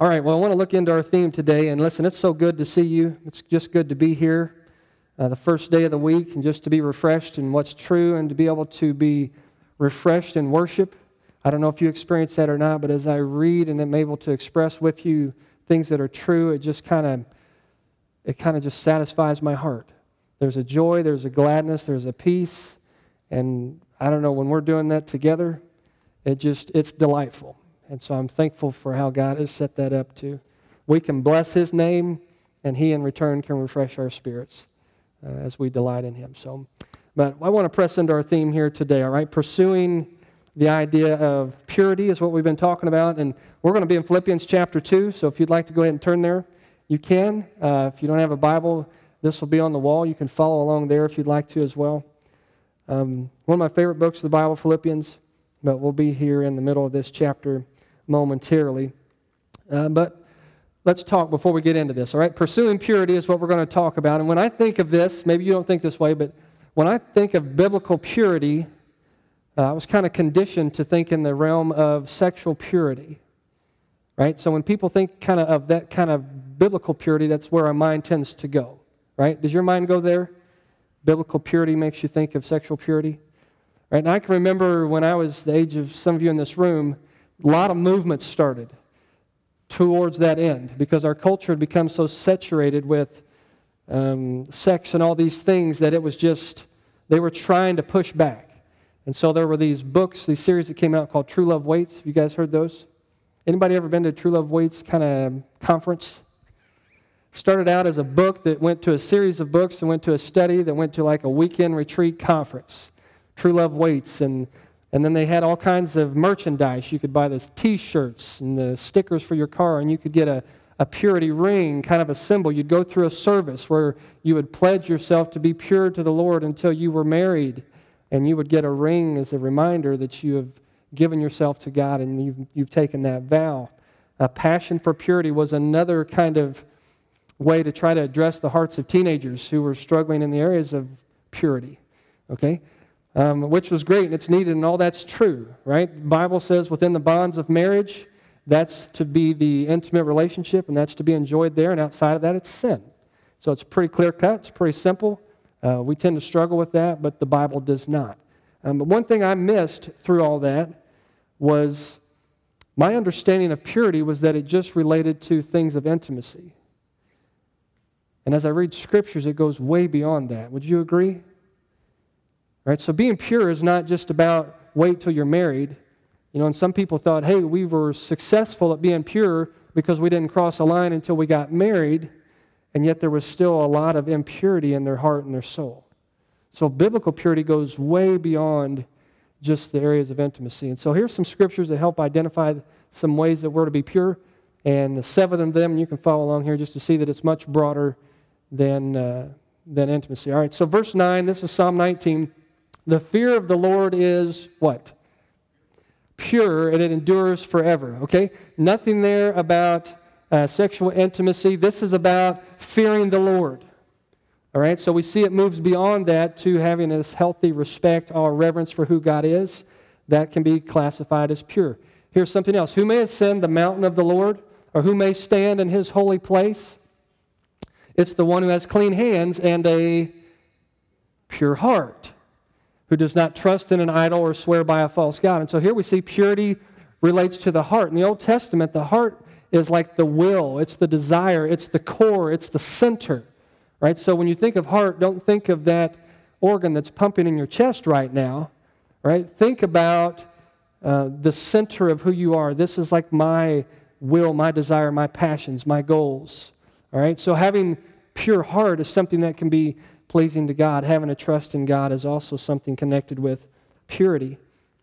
All right, well, I want to look into our theme today. And listen, it's so good to see you. It's just good to be here uh, the first day of the week and just to be refreshed in what's true and to be able to be refreshed in worship. I don't know if you experience that or not, but as I read and am able to express with you things that are true, it just kind of it kind of just satisfies my heart. There's a joy, there's a gladness, there's a peace, and I don't know when we're doing that together, it just it's delightful. And so I'm thankful for how God has set that up to. We can bless His name, and He in return can refresh our spirits uh, as we delight in Him. So, but I want to press into our theme here today, all right? Pursuing the idea of purity is what we've been talking about. And we're going to be in Philippians chapter 2. So if you'd like to go ahead and turn there, you can. Uh, if you don't have a Bible, this will be on the wall. You can follow along there if you'd like to as well. Um, one of my favorite books of the Bible, Philippians, but we'll be here in the middle of this chapter momentarily. Uh, but let's talk before we get into this, all right? Pursuing purity is what we're going to talk about. And when I think of this, maybe you don't think this way, but when I think of biblical purity, uh, I was kind of conditioned to think in the realm of sexual purity, right? So when people think kind of of that kind of biblical purity, that's where our mind tends to go, right? Does your mind go there? Biblical purity makes you think of sexual purity, right? And I can remember when I was the age of some of you in this room, a lot of movements started towards that end because our culture had become so saturated with um, sex and all these things that it was just, they were trying to push back. And so there were these books, these series that came out called True Love Waits. Have you guys heard those? Anybody ever been to True Love Waits kind of conference? Started out as a book that went to a series of books and went to a study that went to like a weekend retreat conference. True Love Waits. And and then they had all kinds of merchandise. You could buy the t shirts and the stickers for your car, and you could get a, a purity ring, kind of a symbol. You'd go through a service where you would pledge yourself to be pure to the Lord until you were married, and you would get a ring as a reminder that you have given yourself to God and you've, you've taken that vow. A passion for purity was another kind of way to try to address the hearts of teenagers who were struggling in the areas of purity. Okay? Um, which was great and it's needed and all that's true, right? The Bible says within the bonds of marriage, that's to be the intimate relationship and that's to be enjoyed there, and outside of that, it's sin. So it's pretty clear cut, it's pretty simple. Uh, we tend to struggle with that, but the Bible does not. Um, but one thing I missed through all that was my understanding of purity was that it just related to things of intimacy. And as I read scriptures, it goes way beyond that. Would you agree? Right? So being pure is not just about wait till you're married. You know, and some people thought, hey, we were successful at being pure because we didn't cross a line until we got married, and yet there was still a lot of impurity in their heart and their soul. So biblical purity goes way beyond just the areas of intimacy. And so here's some scriptures that help identify some ways that we're to be pure, and seven of them, you can follow along here just to see that it's much broader than, uh, than intimacy. All right, so verse 9, this is Psalm 19. The fear of the Lord is what? Pure and it endures forever. Okay? Nothing there about uh, sexual intimacy. This is about fearing the Lord. All right? So we see it moves beyond that to having this healthy respect or reverence for who God is. That can be classified as pure. Here's something else. Who may ascend the mountain of the Lord, or who may stand in his holy place? It's the one who has clean hands and a pure heart who does not trust in an idol or swear by a false God. And so here we see purity relates to the heart. In the Old Testament, the heart is like the will, it's the desire, it's the core, it's the center. Right? So when you think of heart, don't think of that organ that's pumping in your chest right now. Right? Think about uh, the center of who you are. This is like my will, my desire, my passions, my goals. All right? So having pure heart is something that can be pleasing to God, having a trust in God is also something connected with purity.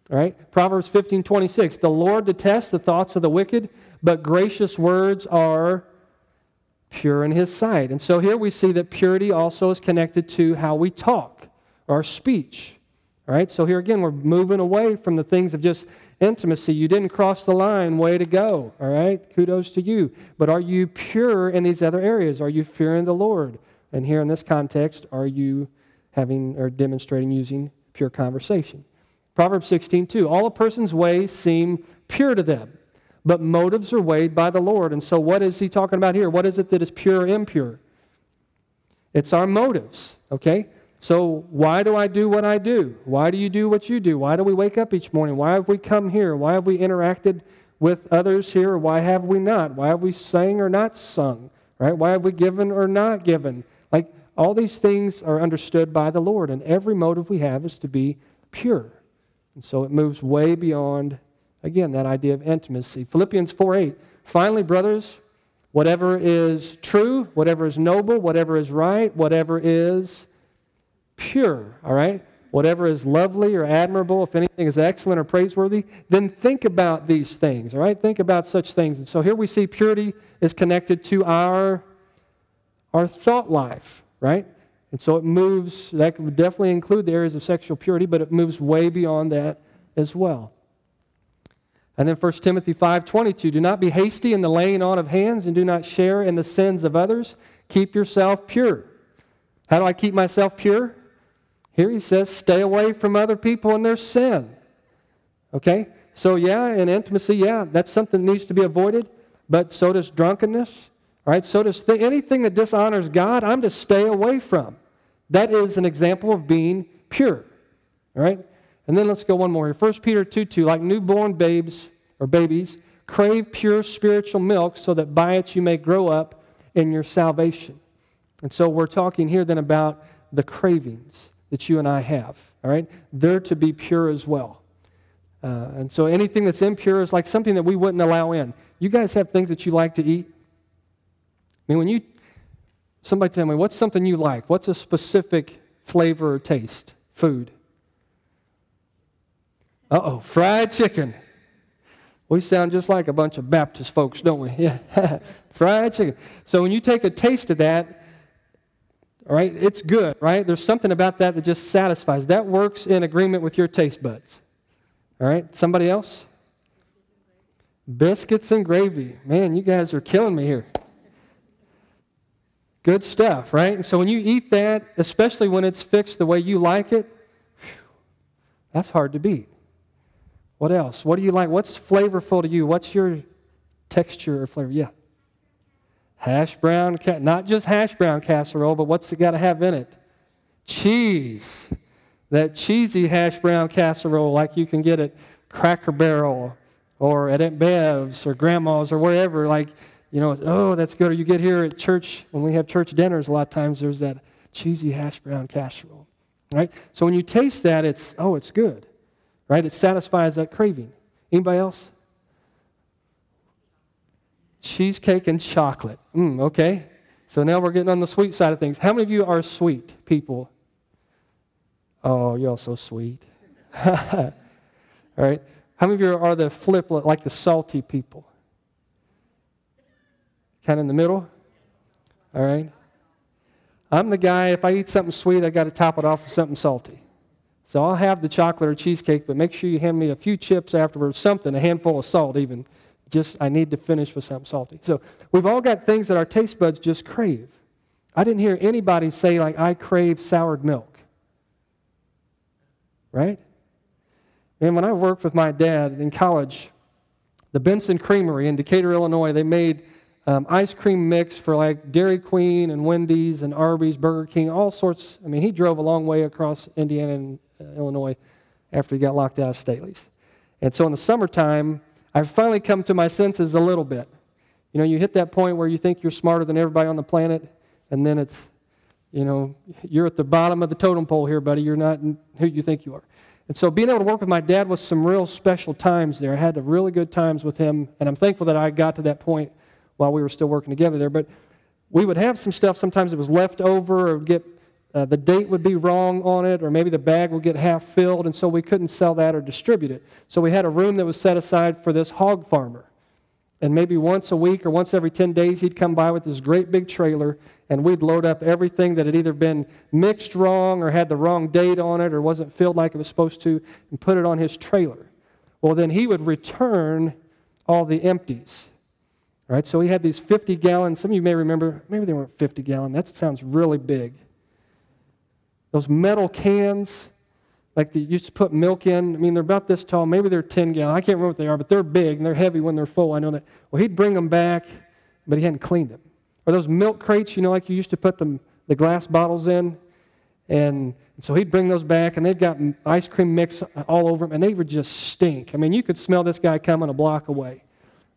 Right? Proverbs 15 26. The Lord detests the thoughts of the wicked, but gracious words are pure in his sight. And so here we see that purity also is connected to how we talk, our speech. All right? So here again, we're moving away from the things of just intimacy. You didn't cross the line, way to go. All right? Kudos to you. But are you pure in these other areas? Are you fearing the Lord? And here in this context, are you having or demonstrating using pure conversation? Proverbs 16, 2. All a person's ways seem pure to them, but motives are weighed by the Lord. And so, what is he talking about here? What is it that is pure or impure? It's our motives, okay? So, why do I do what I do? Why do you do what you do? Why do we wake up each morning? Why have we come here? Why have we interacted with others here? Why have we not? Why have we sang or not sung? Right? Why have we given or not given? All these things are understood by the Lord, and every motive we have is to be pure. And so it moves way beyond, again, that idea of intimacy. Philippians 4 8. Finally, brothers, whatever is true, whatever is noble, whatever is right, whatever is pure, all right? Whatever is lovely or admirable, if anything is excellent or praiseworthy, then think about these things, all right? Think about such things. And so here we see purity is connected to our, our thought life, right? And so it moves, that would definitely include the areas of sexual purity, but it moves way beyond that as well. And then 1 Timothy 5:22, do not be hasty in the laying on of hands and do not share in the sins of others. Keep yourself pure. How do I keep myself pure? Here he says, stay away from other people and their sin. Okay? So, yeah, in intimacy, yeah, that's something that needs to be avoided, but so does drunkenness, right? So does th- anything that dishonors God, I'm to stay away from. That is an example of being pure. All right? And then let's go one more here. 1 Peter 2 2, like newborn babes or babies, crave pure spiritual milk so that by it you may grow up in your salvation. And so we're talking here then about the cravings that you and I have. All right? They're to be pure as well. Uh, and so anything that's impure is like something that we wouldn't allow in. You guys have things that you like to eat? I mean, when you, somebody tell me, what's something you like? What's a specific flavor or taste? Food. Uh oh, fried chicken. We sound just like a bunch of Baptist folks, don't we? Yeah, fried chicken. So when you take a taste of that, all right, it's good, right? There's something about that that just satisfies. That works in agreement with your taste buds. All right, somebody else? Biscuits and gravy. Man, you guys are killing me here. Good stuff, right? And so when you eat that, especially when it's fixed the way you like it, that's hard to beat. What else? What do you like? What's flavorful to you? What's your texture or flavor? Yeah. Hash brown, not just hash brown casserole, but what's it got to have in it? Cheese. That cheesy hash brown casserole, like you can get at Cracker Barrel or at Aunt Bev's or Grandma's or wherever. Like, you know, oh, that's good. Or you get here at church, when we have church dinners, a lot of times there's that cheesy hash brown casserole. Right? So when you taste that, it's, oh, it's good. Right? It satisfies that craving. Anybody else? Cheesecake and chocolate. Mm, okay. So now we're getting on the sweet side of things. How many of you are sweet people? Oh, you're all so sweet. All right. How many of you are the flip, like the salty people? Kind of in the middle? All right. I'm the guy, if I eat something sweet, I got to top it off with something salty. So I'll have the chocolate or cheesecake, but make sure you hand me a few chips afterwards, something, a handful of salt even. Just, I need to finish with something salty. So we've all got things that our taste buds just crave. I didn't hear anybody say, like, I crave soured milk. Right? And when I worked with my dad in college, the Benson Creamery in Decatur, Illinois, they made um, ice cream mix for like Dairy Queen and Wendy's and Arby's, Burger King, all sorts. I mean, he drove a long way across Indiana and uh, Illinois after he got locked out of Staley's. And so in the summertime, I've finally come to my senses a little bit. You know, you hit that point where you think you're smarter than everybody on the planet, and then it's, you know, you're at the bottom of the totem pole here, buddy. You're not who you think you are. And so being able to work with my dad was some real special times there. I had really good times with him, and I'm thankful that I got to that point while we were still working together there. But we would have some stuff sometimes it was left over or get uh, the date would be wrong on it, or maybe the bag would get half filled, and so we couldn't sell that or distribute it. So we had a room that was set aside for this hog farmer. And maybe once a week or once every 10 days, he'd come by with this great big trailer, and we'd load up everything that had either been mixed wrong or had the wrong date on it or wasn't filled like it was supposed to, and put it on his trailer. Well, then he would return all the empties. Right? So he had these 50 gallon, some of you may remember, maybe they weren't 50 gallon, that sounds really big. Those metal cans like they used to put milk in. I mean, they're about this tall. Maybe they're 10 gallon. I can't remember what they are, but they're big and they're heavy when they're full. I know that. Well, he'd bring them back, but he hadn't cleaned them. Or those milk crates, you know, like you used to put them, the glass bottles in. And so he'd bring those back, and they've got ice cream mix uh, all over them, and they would just stink. I mean, you could smell this guy coming a block away.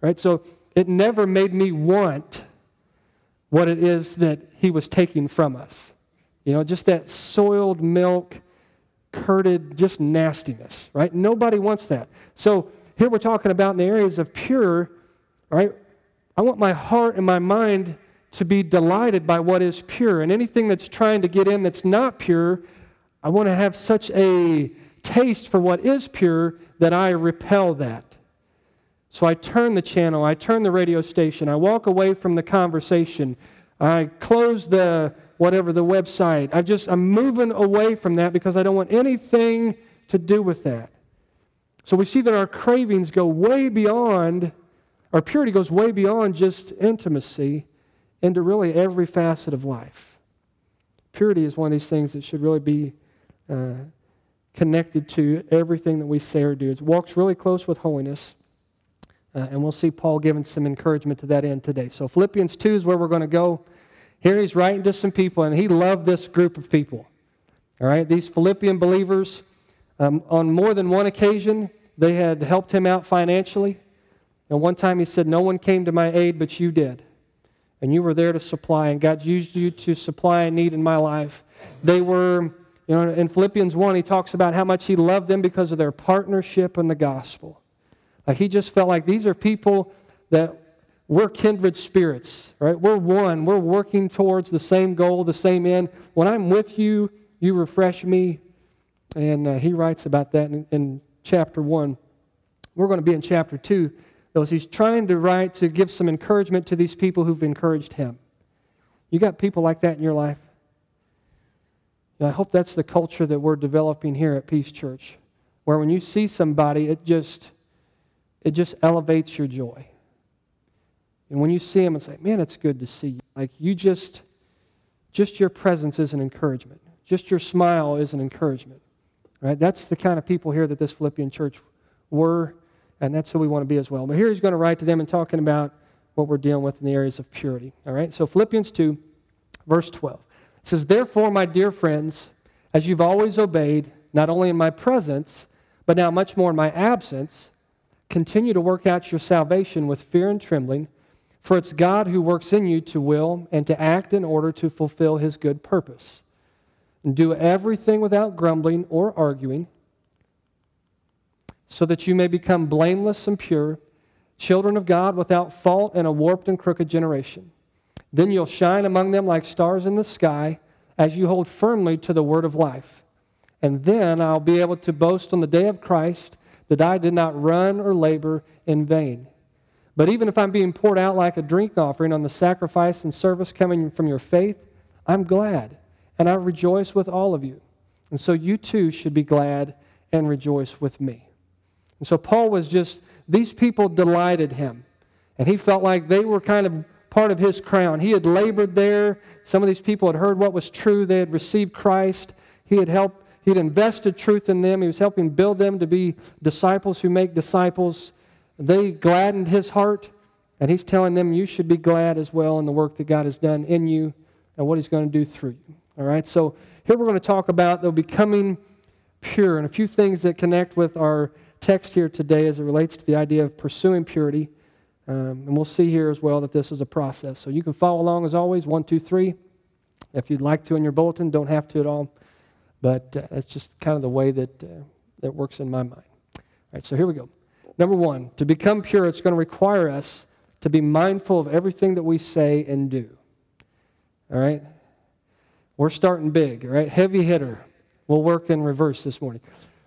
Right? So it never made me want what it is that he was taking from us. You know, just that soiled milk, curded, just nastiness, right? Nobody wants that. So here we're talking about in the areas of pure, right? I want my heart and my mind to be delighted by what is pure. And anything that's trying to get in that's not pure, I want to have such a taste for what is pure that I repel that. So I turn the channel, I turn the radio station, I walk away from the conversation, I close the whatever the website. I just I'm moving away from that because I don't want anything to do with that. So we see that our cravings go way beyond our purity goes way beyond just intimacy into really every facet of life. Purity is one of these things that should really be uh, connected to everything that we say or do. It walks really close with holiness. Uh, and we'll see Paul giving some encouragement to that end today. So, Philippians 2 is where we're going to go. Here he's writing to some people, and he loved this group of people. All right, these Philippian believers, um, on more than one occasion, they had helped him out financially. And one time he said, No one came to my aid, but you did. And you were there to supply, and God used you to supply a need in my life. They were, you know, in Philippians 1, he talks about how much he loved them because of their partnership in the gospel. He just felt like these are people that we're kindred spirits, right? We're one. We're working towards the same goal, the same end. When I'm with you, you refresh me. And uh, he writes about that in, in chapter 1. We're going to be in chapter 2, though, he's trying to write to give some encouragement to these people who've encouraged him. You got people like that in your life? And I hope that's the culture that we're developing here at Peace Church, where when you see somebody, it just it just elevates your joy. And when you see them, it's like, man, it's good to see you. Like you just, just your presence is an encouragement. Just your smile is an encouragement. Right? That's the kind of people here that this Philippian church were, and that's who we want to be as well. But here he's going to write to them and talking about what we're dealing with in the areas of purity. All right? So Philippians 2, verse 12. It says, Therefore, my dear friends, as you've always obeyed, not only in my presence, but now much more in my absence, Continue to work out your salvation with fear and trembling, for it's God who works in you to will and to act in order to fulfill his good purpose. And do everything without grumbling or arguing, so that you may become blameless and pure, children of God without fault in a warped and crooked generation. Then you'll shine among them like stars in the sky as you hold firmly to the word of life. And then I'll be able to boast on the day of Christ that I did not run or labor in vain. But even if I'm being poured out like a drink offering on the sacrifice and service coming from your faith, I'm glad, and I rejoice with all of you. And so you too should be glad and rejoice with me. And so Paul was just, these people delighted him. And he felt like they were kind of part of his crown. He had labored there. Some of these people had heard what was true. They had received Christ. He had helped He'd invested truth in them. He was helping build them to be disciples who make disciples. They gladdened his heart, and he's telling them you should be glad as well in the work that God has done in you and what he's going to do through you. All right, so here we're going to talk about they'll becoming pure and a few things that connect with our text here today as it relates to the idea of pursuing purity. Um, and we'll see here as well that this is a process. So you can follow along as always, one, two, three. If you'd like to in your bulletin, don't have to at all. But uh, that's just kind of the way that, uh, that works in my mind. All right, so here we go. Number one, to become pure, it's going to require us to be mindful of everything that we say and do. All right? We're starting big, all right? Heavy hitter. We'll work in reverse this morning.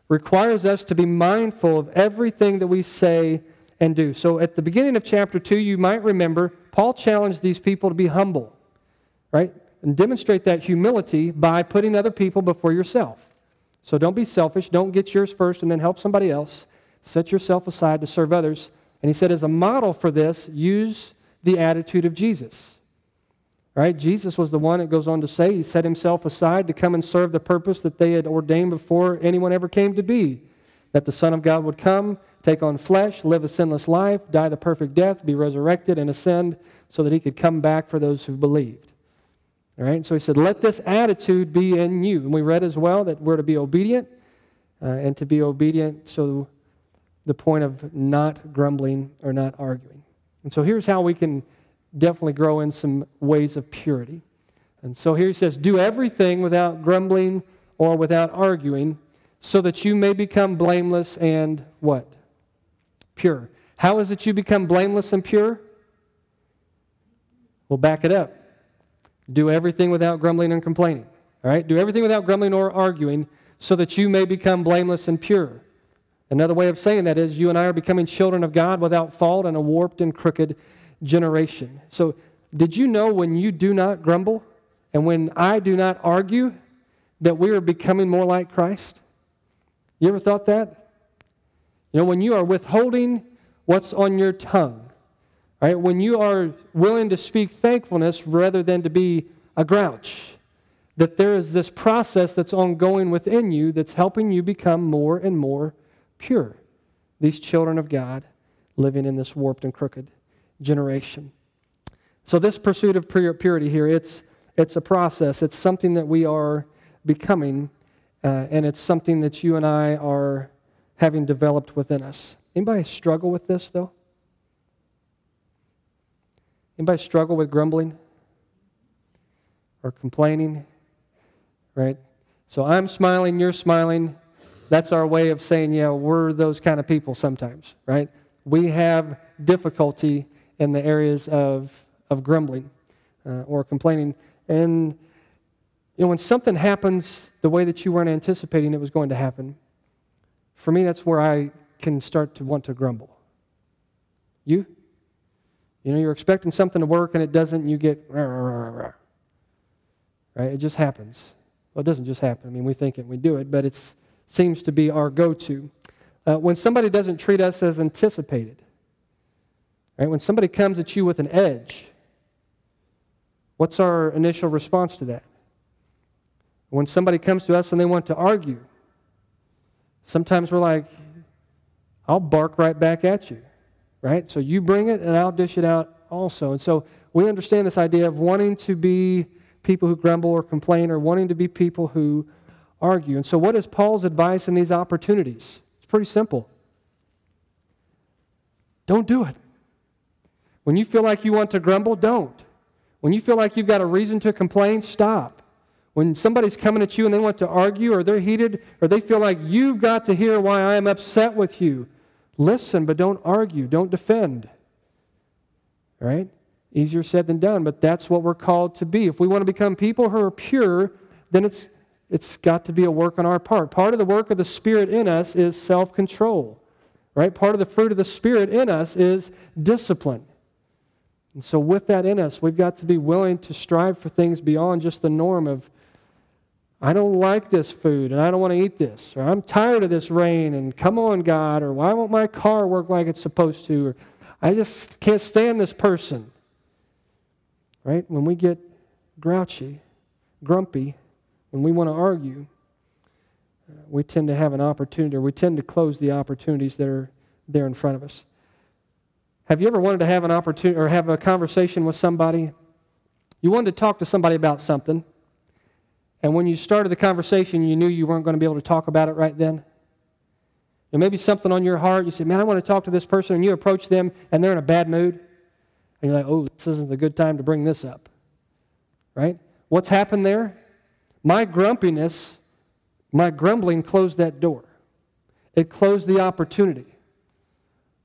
Requires us to be mindful of everything that we say and do. So at the beginning of chapter 2, you might remember Paul challenged these people to be humble, right? And demonstrate that humility by putting other people before yourself. So don't be selfish. Don't get yours first and then help somebody else. Set yourself aside to serve others. And he said, as a model for this, use the attitude of Jesus. Right? Jesus was the one that goes on to say, He set Himself aside to come and serve the purpose that they had ordained before anyone ever came to be. That the Son of God would come, take on flesh, live a sinless life, die the perfect death, be resurrected, and ascend so that He could come back for those who believed. All right? So He said, Let this attitude be in you. And we read as well that we're to be obedient, uh, and to be obedient so the point of not grumbling or not arguing. And so here's how we can definitely grow in some ways of purity. And so here he says, Do everything without grumbling or without arguing, so that you may become blameless and what? Pure. How is it you become blameless and pure? We'll back it up. Do everything without grumbling and complaining. All right? Do everything without grumbling or arguing, so that you may become blameless and pure. Another way of saying that is you and I are becoming children of God without fault in a warped and crooked generation. So, did you know when you do not grumble and when I do not argue that we are becoming more like Christ? You ever thought that? You know, when you are withholding what's on your tongue, right? When you are willing to speak thankfulness rather than to be a grouch, that there is this process that's ongoing within you that's helping you become more and more pure. These children of God living in this warped and crooked generation. So, this pursuit of purity here, it's, it's a process. It's something that we are becoming, uh, and it's something that you and I are having developed within us. Anybody struggle with this, though? Anybody struggle with grumbling or complaining? Right? So I'm smiling, you're smiling. That's our way of saying, yeah, we're those kind of people sometimes, right? We have difficulty in the areas of, of grumbling uh, or complaining. And you know, when something happens the way that you weren't anticipating it was going to happen, for me, that's where I can start to want to grumble. You? You know, you're expecting something to work and it doesn't, and you get rah, rah, rah, right? It just happens. Well, it doesn't just happen. I mean, we think it, we do it, but it seems to be our go-to. Uh, when somebody doesn't treat us as anticipated, Right? When somebody comes at you with an edge, what's our initial response to that? When somebody comes to us and they want to argue, sometimes we're like, I'll bark right back at you. Right? So you bring it and I'll dish it out also. And so we understand this idea of wanting to be people who grumble or complain or wanting to be people who argue. And so, what is Paul's advice in these opportunities? It's pretty simple. Don't do it. When you feel like you want to grumble, don't. When you feel like you've got a reason to complain, stop. When somebody's coming at you and they want to argue or they're heated or they feel like you've got to hear why I am upset with you, listen, but don't argue. Don't defend. All right? Easier said than done, but that's what we're called to be. If we want to become people who are pure, then it's, it's got to be a work on our part. Part of the work of the Spirit in us is self control. Right? Part of the fruit of the Spirit in us is discipline. And so, with that in us, we've got to be willing to strive for things beyond just the norm of, I don't like this food and I don't want to eat this, or I'm tired of this rain and come on, God, or why won't my car work like it's supposed to, or I just can't stand this person. Right? When we get grouchy, grumpy, when we want to argue, we tend to have an opportunity, or we tend to close the opportunities that are there in front of us. Have you ever wanted to have an opportunity or have a conversation with somebody? You wanted to talk to somebody about something, and when you started the conversation, you knew you weren't going to be able to talk about it right then? And maybe something on your heart, you say, Man, I want to talk to this person, and you approach them, and they're in a bad mood. And you're like, Oh, this isn't a good time to bring this up. Right? What's happened there? My grumpiness, my grumbling closed that door. It closed the opportunity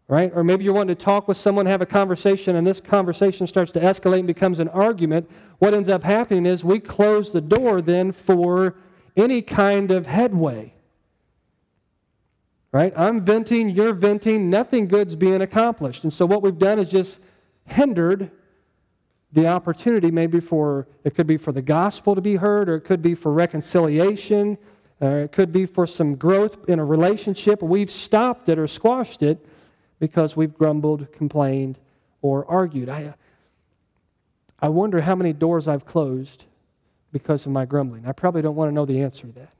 right? Or maybe you're wanting to talk with someone, have a conversation, and this conversation starts to escalate and becomes an argument. What ends up happening is we close the door then for any kind of headway. Right? I'm venting, you're venting, nothing good's being accomplished. And so what we've done is just hindered the opportunity maybe for it could be for the gospel to be heard or it could be for reconciliation or it could be for some growth in a relationship we've stopped it or squashed it because we've grumbled, complained, or argued. I, I wonder how many doors I've closed because of my grumbling. I probably don't want to know the answer to that.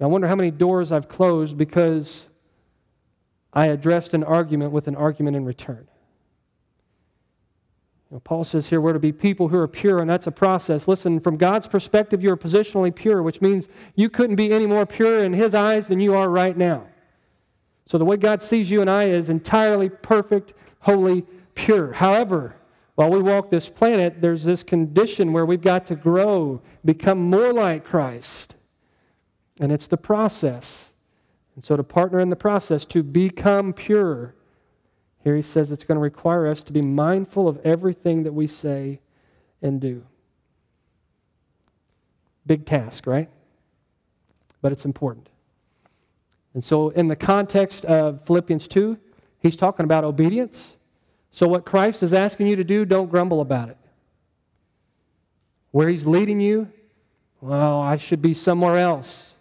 I wonder how many doors I've closed because I addressed an argument with an argument in return. Paul says here we're to be people who are pure, and that's a process. Listen, from God's perspective, you're positionally pure, which means you couldn't be any more pure in His eyes than you are right now. So the way God sees you and I is entirely perfect, holy, pure. However, while we walk this planet, there's this condition where we've got to grow, become more like Christ. And it's the process. And so to partner in the process, to become pure, here he says it's going to require us to be mindful of everything that we say and do. Big task, right? But it's important. And so, in the context of Philippians 2, he's talking about obedience. So, what Christ is asking you to do, don't grumble about it. Where He's leading you, well, I should be somewhere else.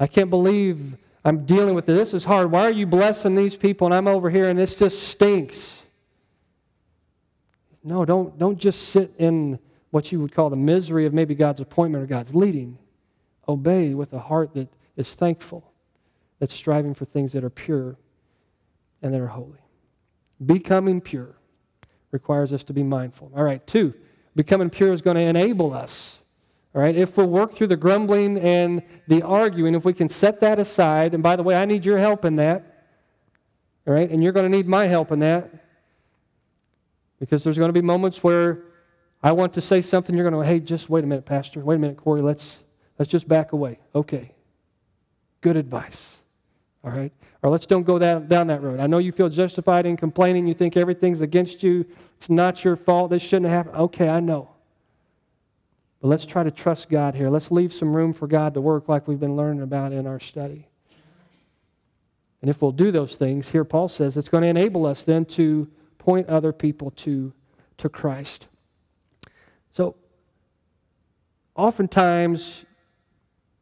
I can't believe I'm dealing with this. This is hard. Why are you blessing these people and I'm over here and this just stinks? No, don't, don't just sit in what you would call the misery of maybe God's appointment or God's leading. Obey with a heart that is thankful, that's striving for things that are pure and that are holy. Becoming pure requires us to be mindful. All right, two, becoming pure is going to enable us. All right, if we'll work through the grumbling and the arguing, if we can set that aside, and by the way, I need your help in that. All right, and you're going to need my help in that. Because there's going to be moments where I want to say something, you're going to, hey, just wait a minute, Pastor. Wait a minute, Corey. Let's let's just back away. Okay. Good advice. All right? Or let's don't go down, down that road. I know you feel justified in complaining. You think everything's against you. It's not your fault. This shouldn't have happened. Okay, I know. But let's try to trust God here. Let's leave some room for God to work like we've been learning about in our study. And if we'll do those things, here Paul says it's going to enable us then to point other people to, to Christ. So, oftentimes,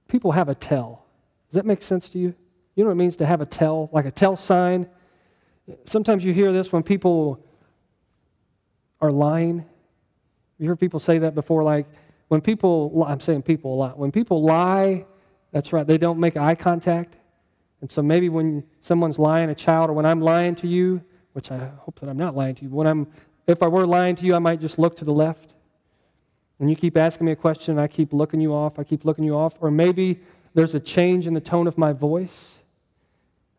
people have a tell. Does that make sense to you? You know what it means to have a tell, like a tell sign? Sometimes you hear this when people are lying. You heard people say that before, like when people, I'm saying people a lot, when people lie, that's right, they don't make eye contact. And so maybe when someone's lying, a child, or when I'm lying to you, which I hope that I'm not lying to you, when I'm, if I were lying to you, I might just look to the left. And you keep asking me a question, I keep looking you off, I keep looking you off. Or maybe there's a change in the tone of my voice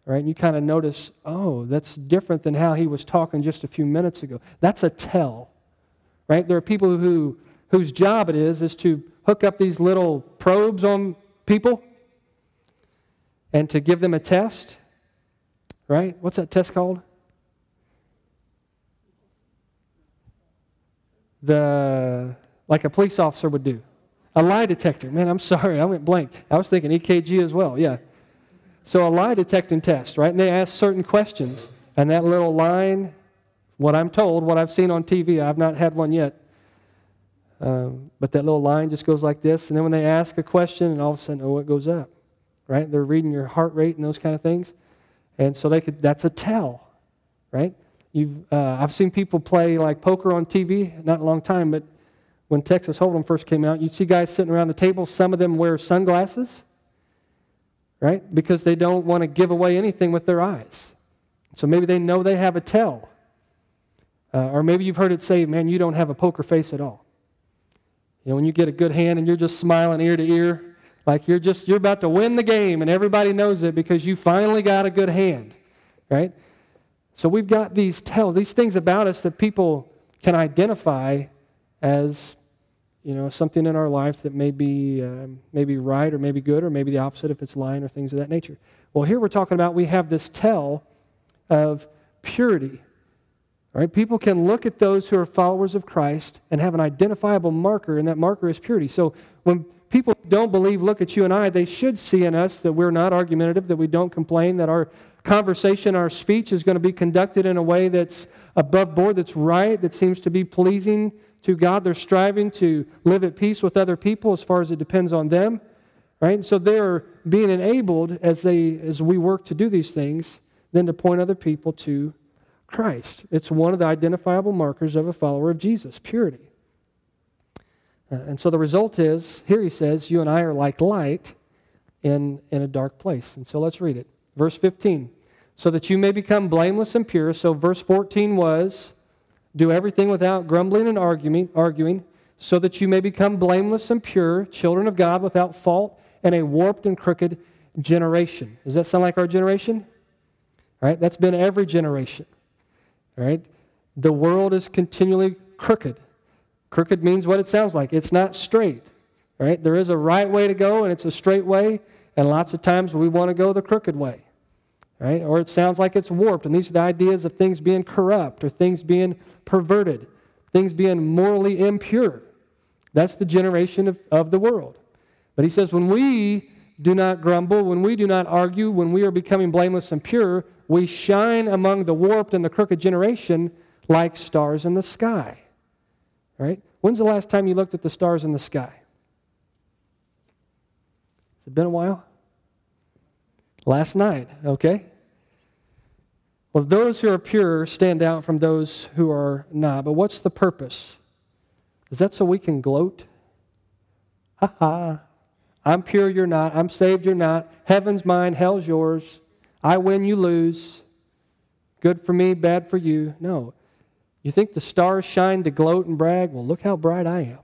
right? And you kind of notice, oh, that's different than how he was talking just a few minutes ago. That's a tell, right? There are people who, whose job it is is to hook up these little probes on people and to give them a test, right? What's that test called? The like a police officer would do. A lie detector. Man, I'm sorry, I went blank. I was thinking EKG as well. Yeah. So a lie detecting test, right? And they ask certain questions. And that little line, what I'm told, what I've seen on TV, I've not had one yet. Um, but that little line just goes like this. And then when they ask a question, and all of a sudden, oh, it goes up, right? They're reading your heart rate and those kind of things. And so they could, that's a tell, right? You've, uh, I've seen people play like poker on TV, not a long time, but when Texas Hold'em first came out, you'd see guys sitting around the table. Some of them wear sunglasses right? Because they don't want to give away anything with their eyes. So maybe they know they have a tell. Uh, or maybe you've heard it say, man, you don't have a poker face at all. You know, when you get a good hand and you're just smiling ear to ear, like you're just, you're about to win the game and everybody knows it because you finally got a good hand, right? So we've got these tells, these things about us that people can identify as you know, something in our life that may be, um, maybe right or maybe good or maybe the opposite if it's lying or things of that nature. Well, here we're talking about we have this tell of purity. Right? People can look at those who are followers of Christ and have an identifiable marker, and that marker is purity. So when people don't believe look at you and I, they should see in us that we're not argumentative, that we don't complain, that our conversation, our speech is going to be conducted in a way that's above board, that's right, that seems to be pleasing to God. They're striving to live at peace with other people as far as it depends on them. Right? So they're being enabled as they as we work to do these things, then to point other people to Christ. It's one of the identifiable markers of a follower of Jesus purity. Uh, and so the result is here he says, You and I are like light in, in a dark place. And so let's read it. Verse 15 so that you may become blameless and pure. So verse 14 was, do everything without grumbling and arguing, arguing, so that you may become blameless and pure, children of God without fault, in a warped and crooked generation. Does that sound like our generation? All right, that's been every generation. All right, the world is continually crooked. Crooked means what it sounds like. It's not straight. All right, there is a right way to go, and it's a straight way, and lots of times we want to go the crooked way right? Or it sounds like it's warped. And these are the ideas of things being corrupt or things being perverted, things being morally impure. That's the generation of, of the world. But he says, when we do not grumble, when we do not argue, when we are becoming blameless and pure, we shine among the warped and the crooked generation like stars in the sky. Right? When's the last time you looked at the stars in the sky? Has it been a while? Last night, okay? Well, those who are pure stand out from those who are not. But what's the purpose? Is that so we can gloat? Ha ha. I'm pure, you're not. I'm saved, you're not. Heaven's mine, hell's yours. I win, you lose. Good for me, bad for you. No. You think the stars shine to gloat and brag? Well, look how bright I am.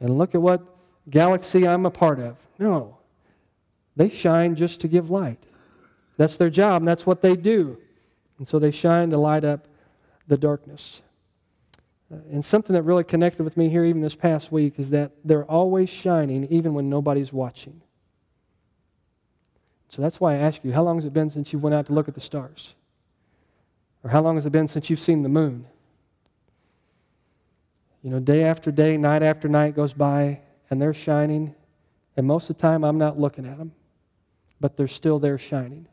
And look at what galaxy I'm a part of. No. They shine just to give light. That's their job, and that's what they do. And so they shine to light up the darkness. Uh, and something that really connected with me here, even this past week, is that they're always shining even when nobody's watching. So that's why I ask you, how long has it been since you went out to look at the stars? Or how long has it been since you've seen the moon? You know, day after day, night after night goes by, and they're shining, and most of the time I'm not looking at them but they're still there shining.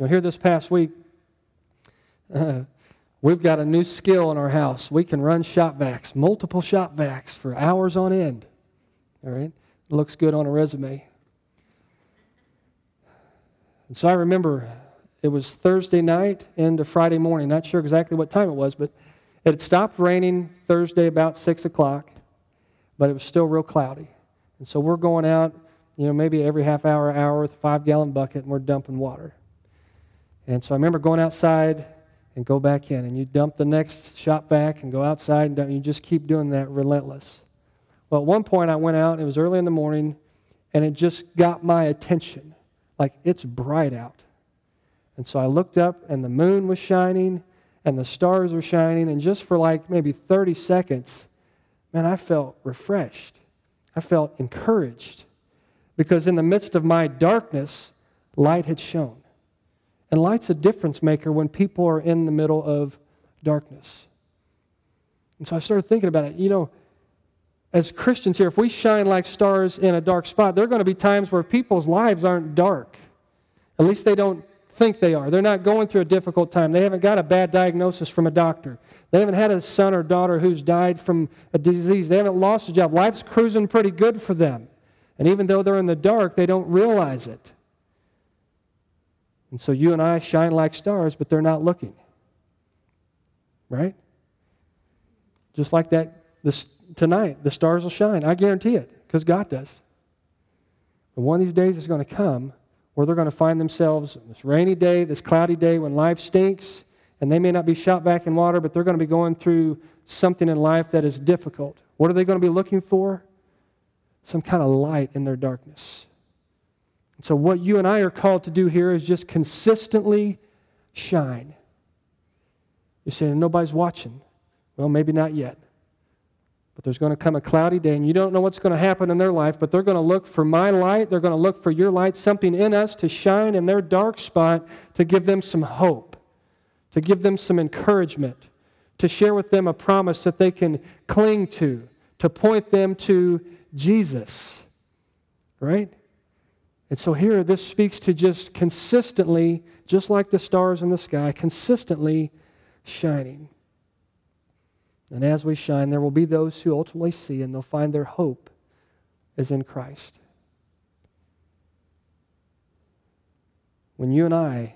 Now, here this past week, uh, we've got a new skill in our house. We can run shop vacs, multiple shop vacs for hours on end. All right? It looks good on a resume. And so I remember it was Thursday night into Friday morning. Not sure exactly what time it was, but it had stopped raining Thursday about 6 o'clock, but it was still real cloudy. And so we're going out you know, maybe every half hour, hour with a five gallon bucket, and we're dumping water. And so I remember going outside and go back in, and you dump the next shop vac and go outside, and dump, you just keep doing that relentless. Well, at one point I went out, it was early in the morning, and it just got my attention. Like, it's bright out. And so I looked up, and the moon was shining, and the stars were shining, and just for like maybe 30 seconds, man, I felt refreshed. I felt encouraged because in the midst of my darkness, light had shone. And light's a difference maker when people are in the middle of darkness. And so I started thinking about it. You know, as Christians here, if we shine like stars in a dark spot, there are going to be times where people's lives aren't dark. At least they don't think they are. They're not going through a difficult time. They haven't got a bad diagnosis from a doctor. They haven't had a son or daughter who's died from a disease. They haven't lost a job. Life's cruising pretty good for them. And even though they're in the dark, they don't realize it. And so you and I shine like stars, but they're not looking. Right? Just like that this, tonight, the stars will shine. I guarantee it, because God does. But one of these days is going to come where they're going to find themselves this rainy day, this cloudy day when life stinks, and they may not be shot back in water, but they're going to be going through something in life that is difficult. What are they going to be looking for? Some kind of light in their darkness. So, what you and I are called to do here is just consistently shine. You're saying nobody's watching. Well, maybe not yet. But there's going to come a cloudy day, and you don't know what's going to happen in their life, but they're going to look for my light. They're going to look for your light, something in us to shine in their dark spot to give them some hope, to give them some encouragement, to share with them a promise that they can cling to, to point them to Jesus. Right? And so here, this speaks to just consistently, just like the stars in the sky, consistently shining. And as we shine, there will be those who ultimately see and they'll find their hope is in Christ. When you and I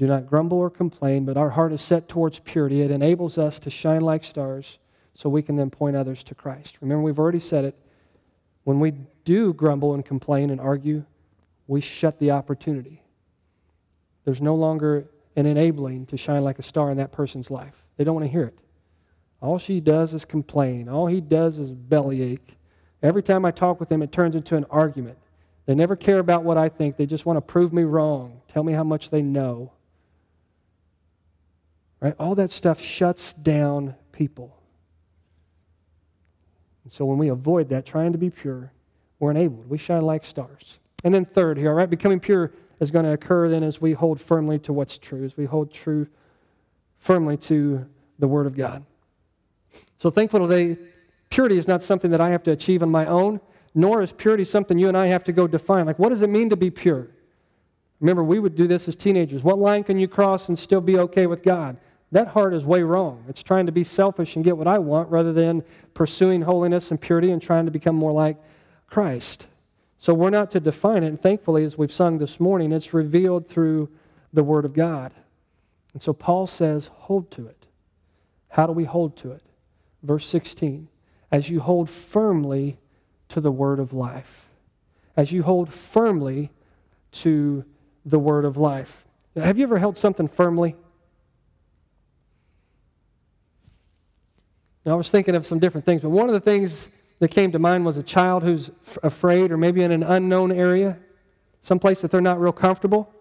Do not grumble or complain, but our heart is set towards purity. It enables us to shine like stars so we can then point others to Christ. Remember, we've already said it. When we do grumble and complain and argue, we shut the opportunity. There's no longer an enabling to shine like a star in that person's life. They don't want to hear it. All she does is complain. All he does is bellyache. Every time I talk with him, it turns into an argument. They never care about what I think. They just want to prove me wrong, tell me how much they know. Right? All that stuff shuts down people. And so when we avoid that, trying to be pure, we're enabled. We shine like stars. And then third here, all right, becoming pure is going to occur then as we hold firmly to what's true, as we hold true firmly to the Word of God. So thankful today, purity is not something that I have to achieve on my own, nor is purity something you and I have to go define. Like, what does it mean to be pure? Remember, we would do this as teenagers. What line can you cross and still be okay with God? That heart is way wrong. It's trying to be selfish and get what I want rather than pursuing holiness and purity and trying to become more like Christ. So we're not to define it. And thankfully, as we've sung this morning, it's revealed through the Word of God. And so Paul says, hold to it. How do we hold to it? Verse 16 As you hold firmly to the Word of life. As you hold firmly to the Word of life. Now, have you ever held something firmly? I was thinking of some different things, but one of the things that came to mind was a child who's f- afraid or maybe in an unknown area, someplace that they're not real comfortable.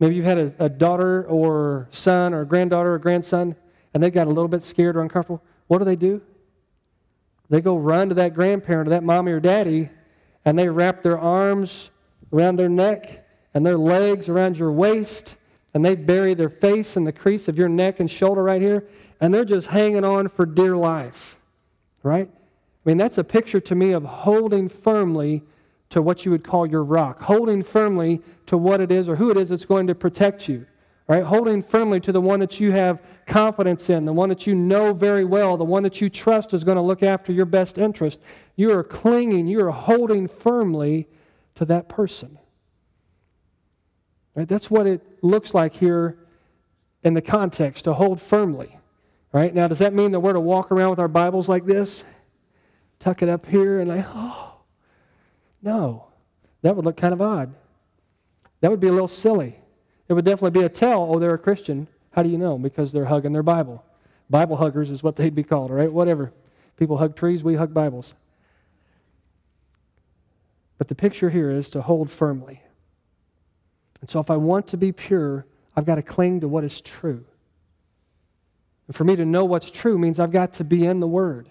Maybe you've had a, a daughter or son or granddaughter or grandson, and they got a little bit scared or uncomfortable. What do they do? They go run to that grandparent or that mommy or daddy, and they wrap their arms around their neck and their legs around your waist, and they bury their face in the crease of your neck and shoulder right here, and they're just hanging on for dear life, right? I mean, that's a picture to me of holding firmly to what you would call your rock, holding firmly to what it is or who it is that's going to protect you, right? Holding firmly to the one that you have confidence in, the one that you know very well, the one that you trust is going to look after your best interest. You are clinging, you are holding firmly to that person. Right? That's what it looks like here in the context to hold firmly. Right? Now, does that mean that we're to walk around with our Bibles like this? Tuck it up here and like, oh. No. That would look kind of odd. That would be a little silly. It would definitely be a tell, oh, they're a Christian. How do you know? Because they're hugging their Bible. Bible huggers is what they'd be called, right? Whatever. People hug trees, we hug Bibles. But the picture here is to hold firmly. And so if I want to be pure, I've got to cling to what is true. And for me to know what's true means I've got to be in the Word.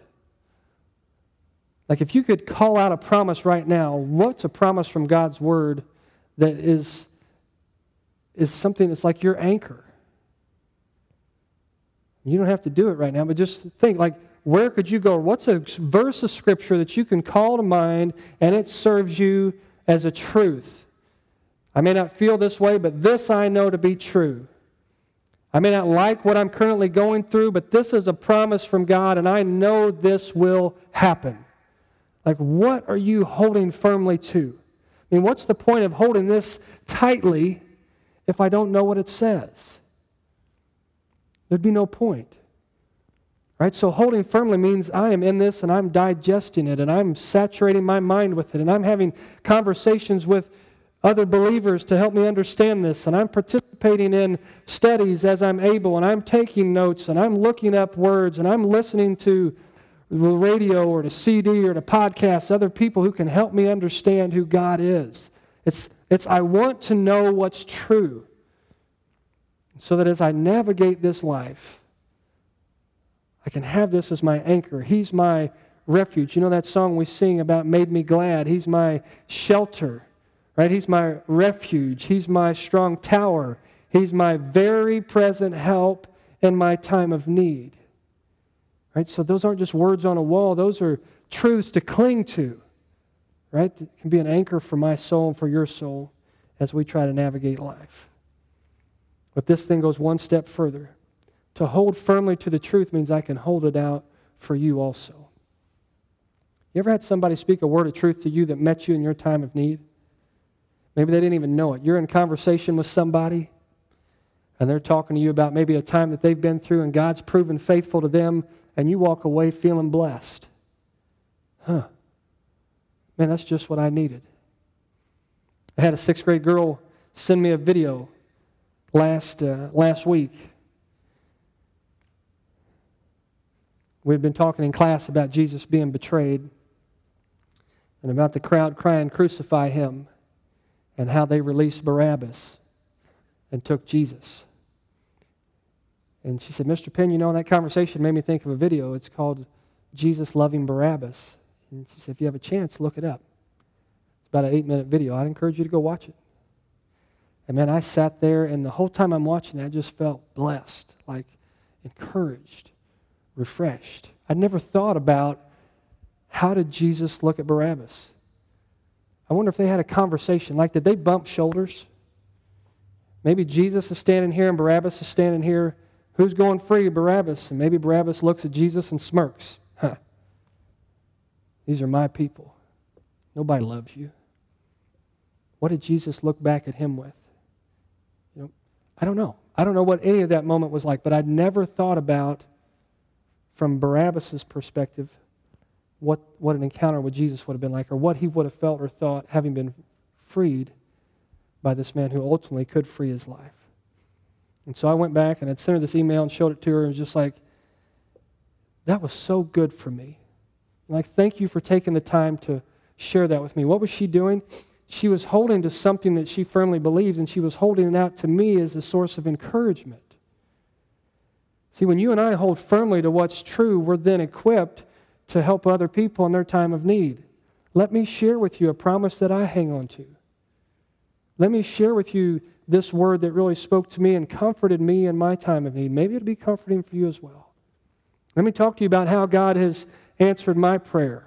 Like if you could call out a promise right now, what's a promise from God's Word that is, is something that's like your anchor? You don't have to do it right now, but just think like, where could you go? What's a verse of Scripture that you can call to mind and it serves you as a truth? I may not feel this way, but this I know to be true. I may not like what I'm currently going through, but this is a promise from God, and I know this will happen. Like, what are you holding firmly to? I mean, what's the point of holding this tightly if I don't know what it says? There'd be no point. Right? So holding firmly means I am in this and I'm digesting it and I'm saturating my mind with it and I'm having conversations with other believers to help me understand this, and I'm participating in studies as I'm able, and I'm taking notes, and I'm looking up words, and I'm listening to the radio or to CD or to podcasts, other people who can help me understand who God is. It's, it's I want to know what's true so that as I navigate this life, I can have this as my anchor. He's my refuge. You know that song we sing about made me glad? He's my shelter. Right? He's my refuge. He's my strong tower. He's my very present help in my time of need. Right? So those aren't just words on a wall, those are truths to cling to. Right? It can be an anchor for my soul and for your soul as we try to navigate life. But this thing goes one step further. To hold firmly to the truth means I can hold it out for you also. You ever had somebody speak a word of truth to you that met you in your time of need? Maybe they didn't even know it. You're in conversation with somebody, and they're talking to you about maybe a time that they've been through, and God's proven faithful to them, and you walk away feeling blessed. Huh. Man, that's just what I needed. I had a sixth grade girl send me a video last, uh, last week. We'd been talking in class about Jesus being betrayed and about the crowd crying, Crucify him, and how they released Barabbas and took Jesus. And she said, Mr. Penn, you know, that conversation made me think of a video. It's called Jesus Loving Barabbas. And she said, if you have a chance, look it up. It's about an eight minute video. I'd encourage you to go watch it. And man, I sat there, and the whole time I'm watching it, I just felt blessed, like encouraged, refreshed. I'd never thought about how did Jesus look at Barabbas? I wonder if they had a conversation. Like, did they bump shoulders? Maybe Jesus is standing here and Barabbas is standing here. Who's going free? Barabbas. And maybe Barabbas looks at Jesus and smirks. Huh. These are my people. Nobody loves you. What did Jesus look back at him with? You know, I don't know. I don't know what any of that moment was like, but I'd never thought about, from Barabbas' perspective, what, what an encounter with Jesus would have been like, or what he would have felt or thought having been freed by this man who ultimately could free his life. And so I went back and I'd sent her this email and showed it to her. And it was just like, that was so good for me. Like, thank you for taking the time to share that with me. What was she doing? She was holding to something that she firmly believes, and she was holding it out to me as a source of encouragement. See, when you and I hold firmly to what's true, we're then equipped to help other people in their time of need. Let me share with you a promise that I hang on to. Let me share with you this word that really spoke to me and comforted me in my time of need. Maybe it'll be comforting for you as well. Let me talk to you about how God has answered my prayer.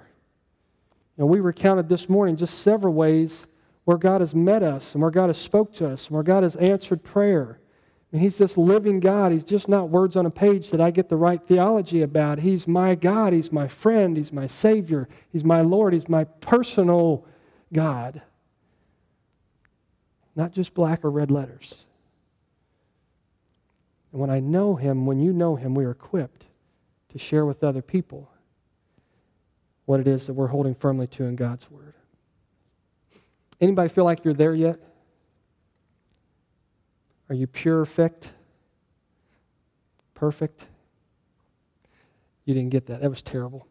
Know, we recounted this morning just several ways where God has met us and where God has spoke to us and where God has answered prayer. And he's this living God. He's just not words on a page that I get the right theology about. He's my God. He's my friend. He's my Savior. He's my Lord. He's my personal God. Not just black or red letters. And when I know Him, when you know Him, we are equipped to share with other people what it is that we're holding firmly to in God's Word. Anybody feel like you're there yet? Are you perfect? Perfect? You didn't get that. That was terrible.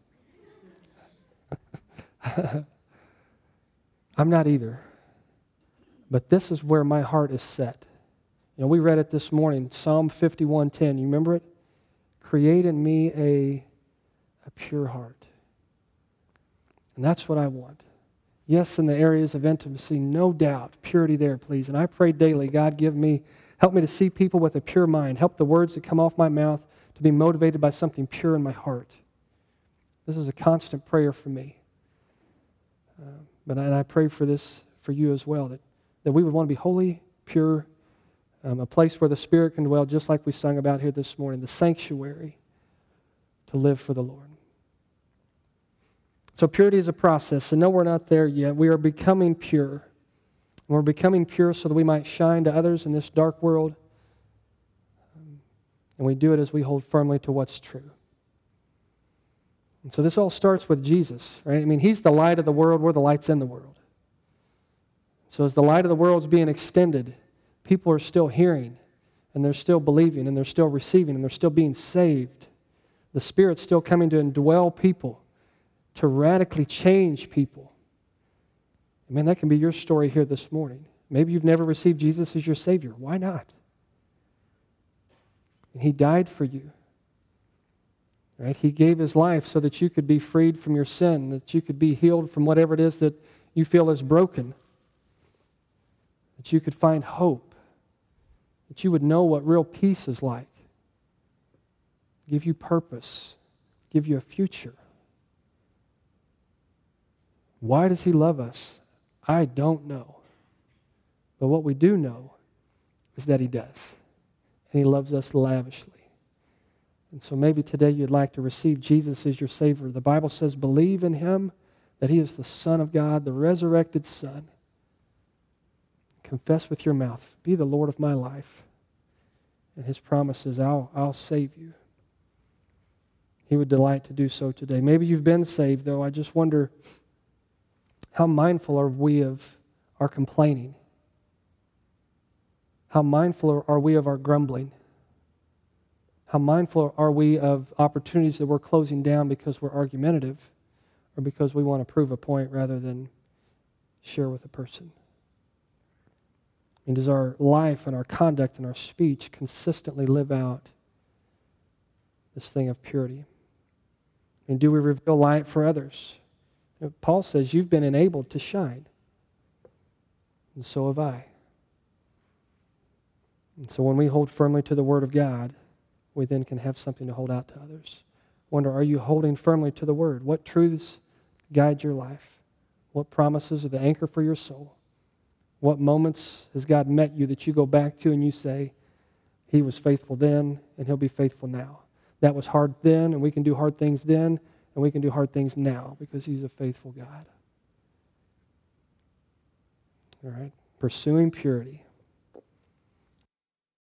I'm not either. But this is where my heart is set. You know, we read it this morning, Psalm 51:10. You remember it? Create in me a, a pure heart. And that's what I want. Yes, in the areas of intimacy, no doubt, purity there, please. And I pray daily, God, give me Help me to see people with a pure mind. Help the words that come off my mouth to be motivated by something pure in my heart. This is a constant prayer for me. Uh, but I, I, pray for this for you as well, that, that we would want to be holy, pure, um, a place where the Spirit can dwell, just like we sung about here this morning, the sanctuary to live for the Lord. So purity is a process, and no, we're not there yet. We are becoming pure. And we're becoming pure so that we might shine to others in this dark world. And we do it as we hold firmly to what's true. And so this all starts with Jesus, right? I mean, He's the light of the world. We're the lights in the world. So as the light of the world is being extended, people are still hearing, and they're still believing, and they're still receiving, and they're still being saved. The Spirit's still coming to indwell people, to radically change people. I mean, that can be your story here this morning. Maybe you've never received Jesus as your Savior. Why not? And He died for you. Right? He gave His life so that you could be freed from your sin, that you could be healed from whatever it is that you feel is broken, that you could find hope, that you would know what real peace is like, give you purpose, give you a future. Why does He love us? I don't know. But what we do know is that He does. And He loves us lavishly. And so maybe today you'd like to receive Jesus as your Savior. The Bible says, believe in Him, that He is the Son of God, the resurrected Son. confess with your mouth, Be the Lord of my life. And his promise is, I'll, I'll save you. He would delight to do so today. Maybe you've been saved, though. I just wonder how mindful are we of our complaining? How mindful are we of our grumbling? How mindful are we of opportunities that we're closing down because we're argumentative or because we want to prove a point rather than share with a person? And does our life and our conduct and our speech consistently live out this thing of purity? And do we reveal light for others? Paul says, You've been enabled to shine. And so have I. And so when we hold firmly to the Word of God, we then can have something to hold out to others. Wonder, are you holding firmly to the Word? What truths guide your life? What promises are the anchor for your soul? What moments has God met you that you go back to and you say, He was faithful then and He'll be faithful now? That was hard then, and we can do hard things then, and we can do hard things now because He's a faithful God. All right? Pursuing purity.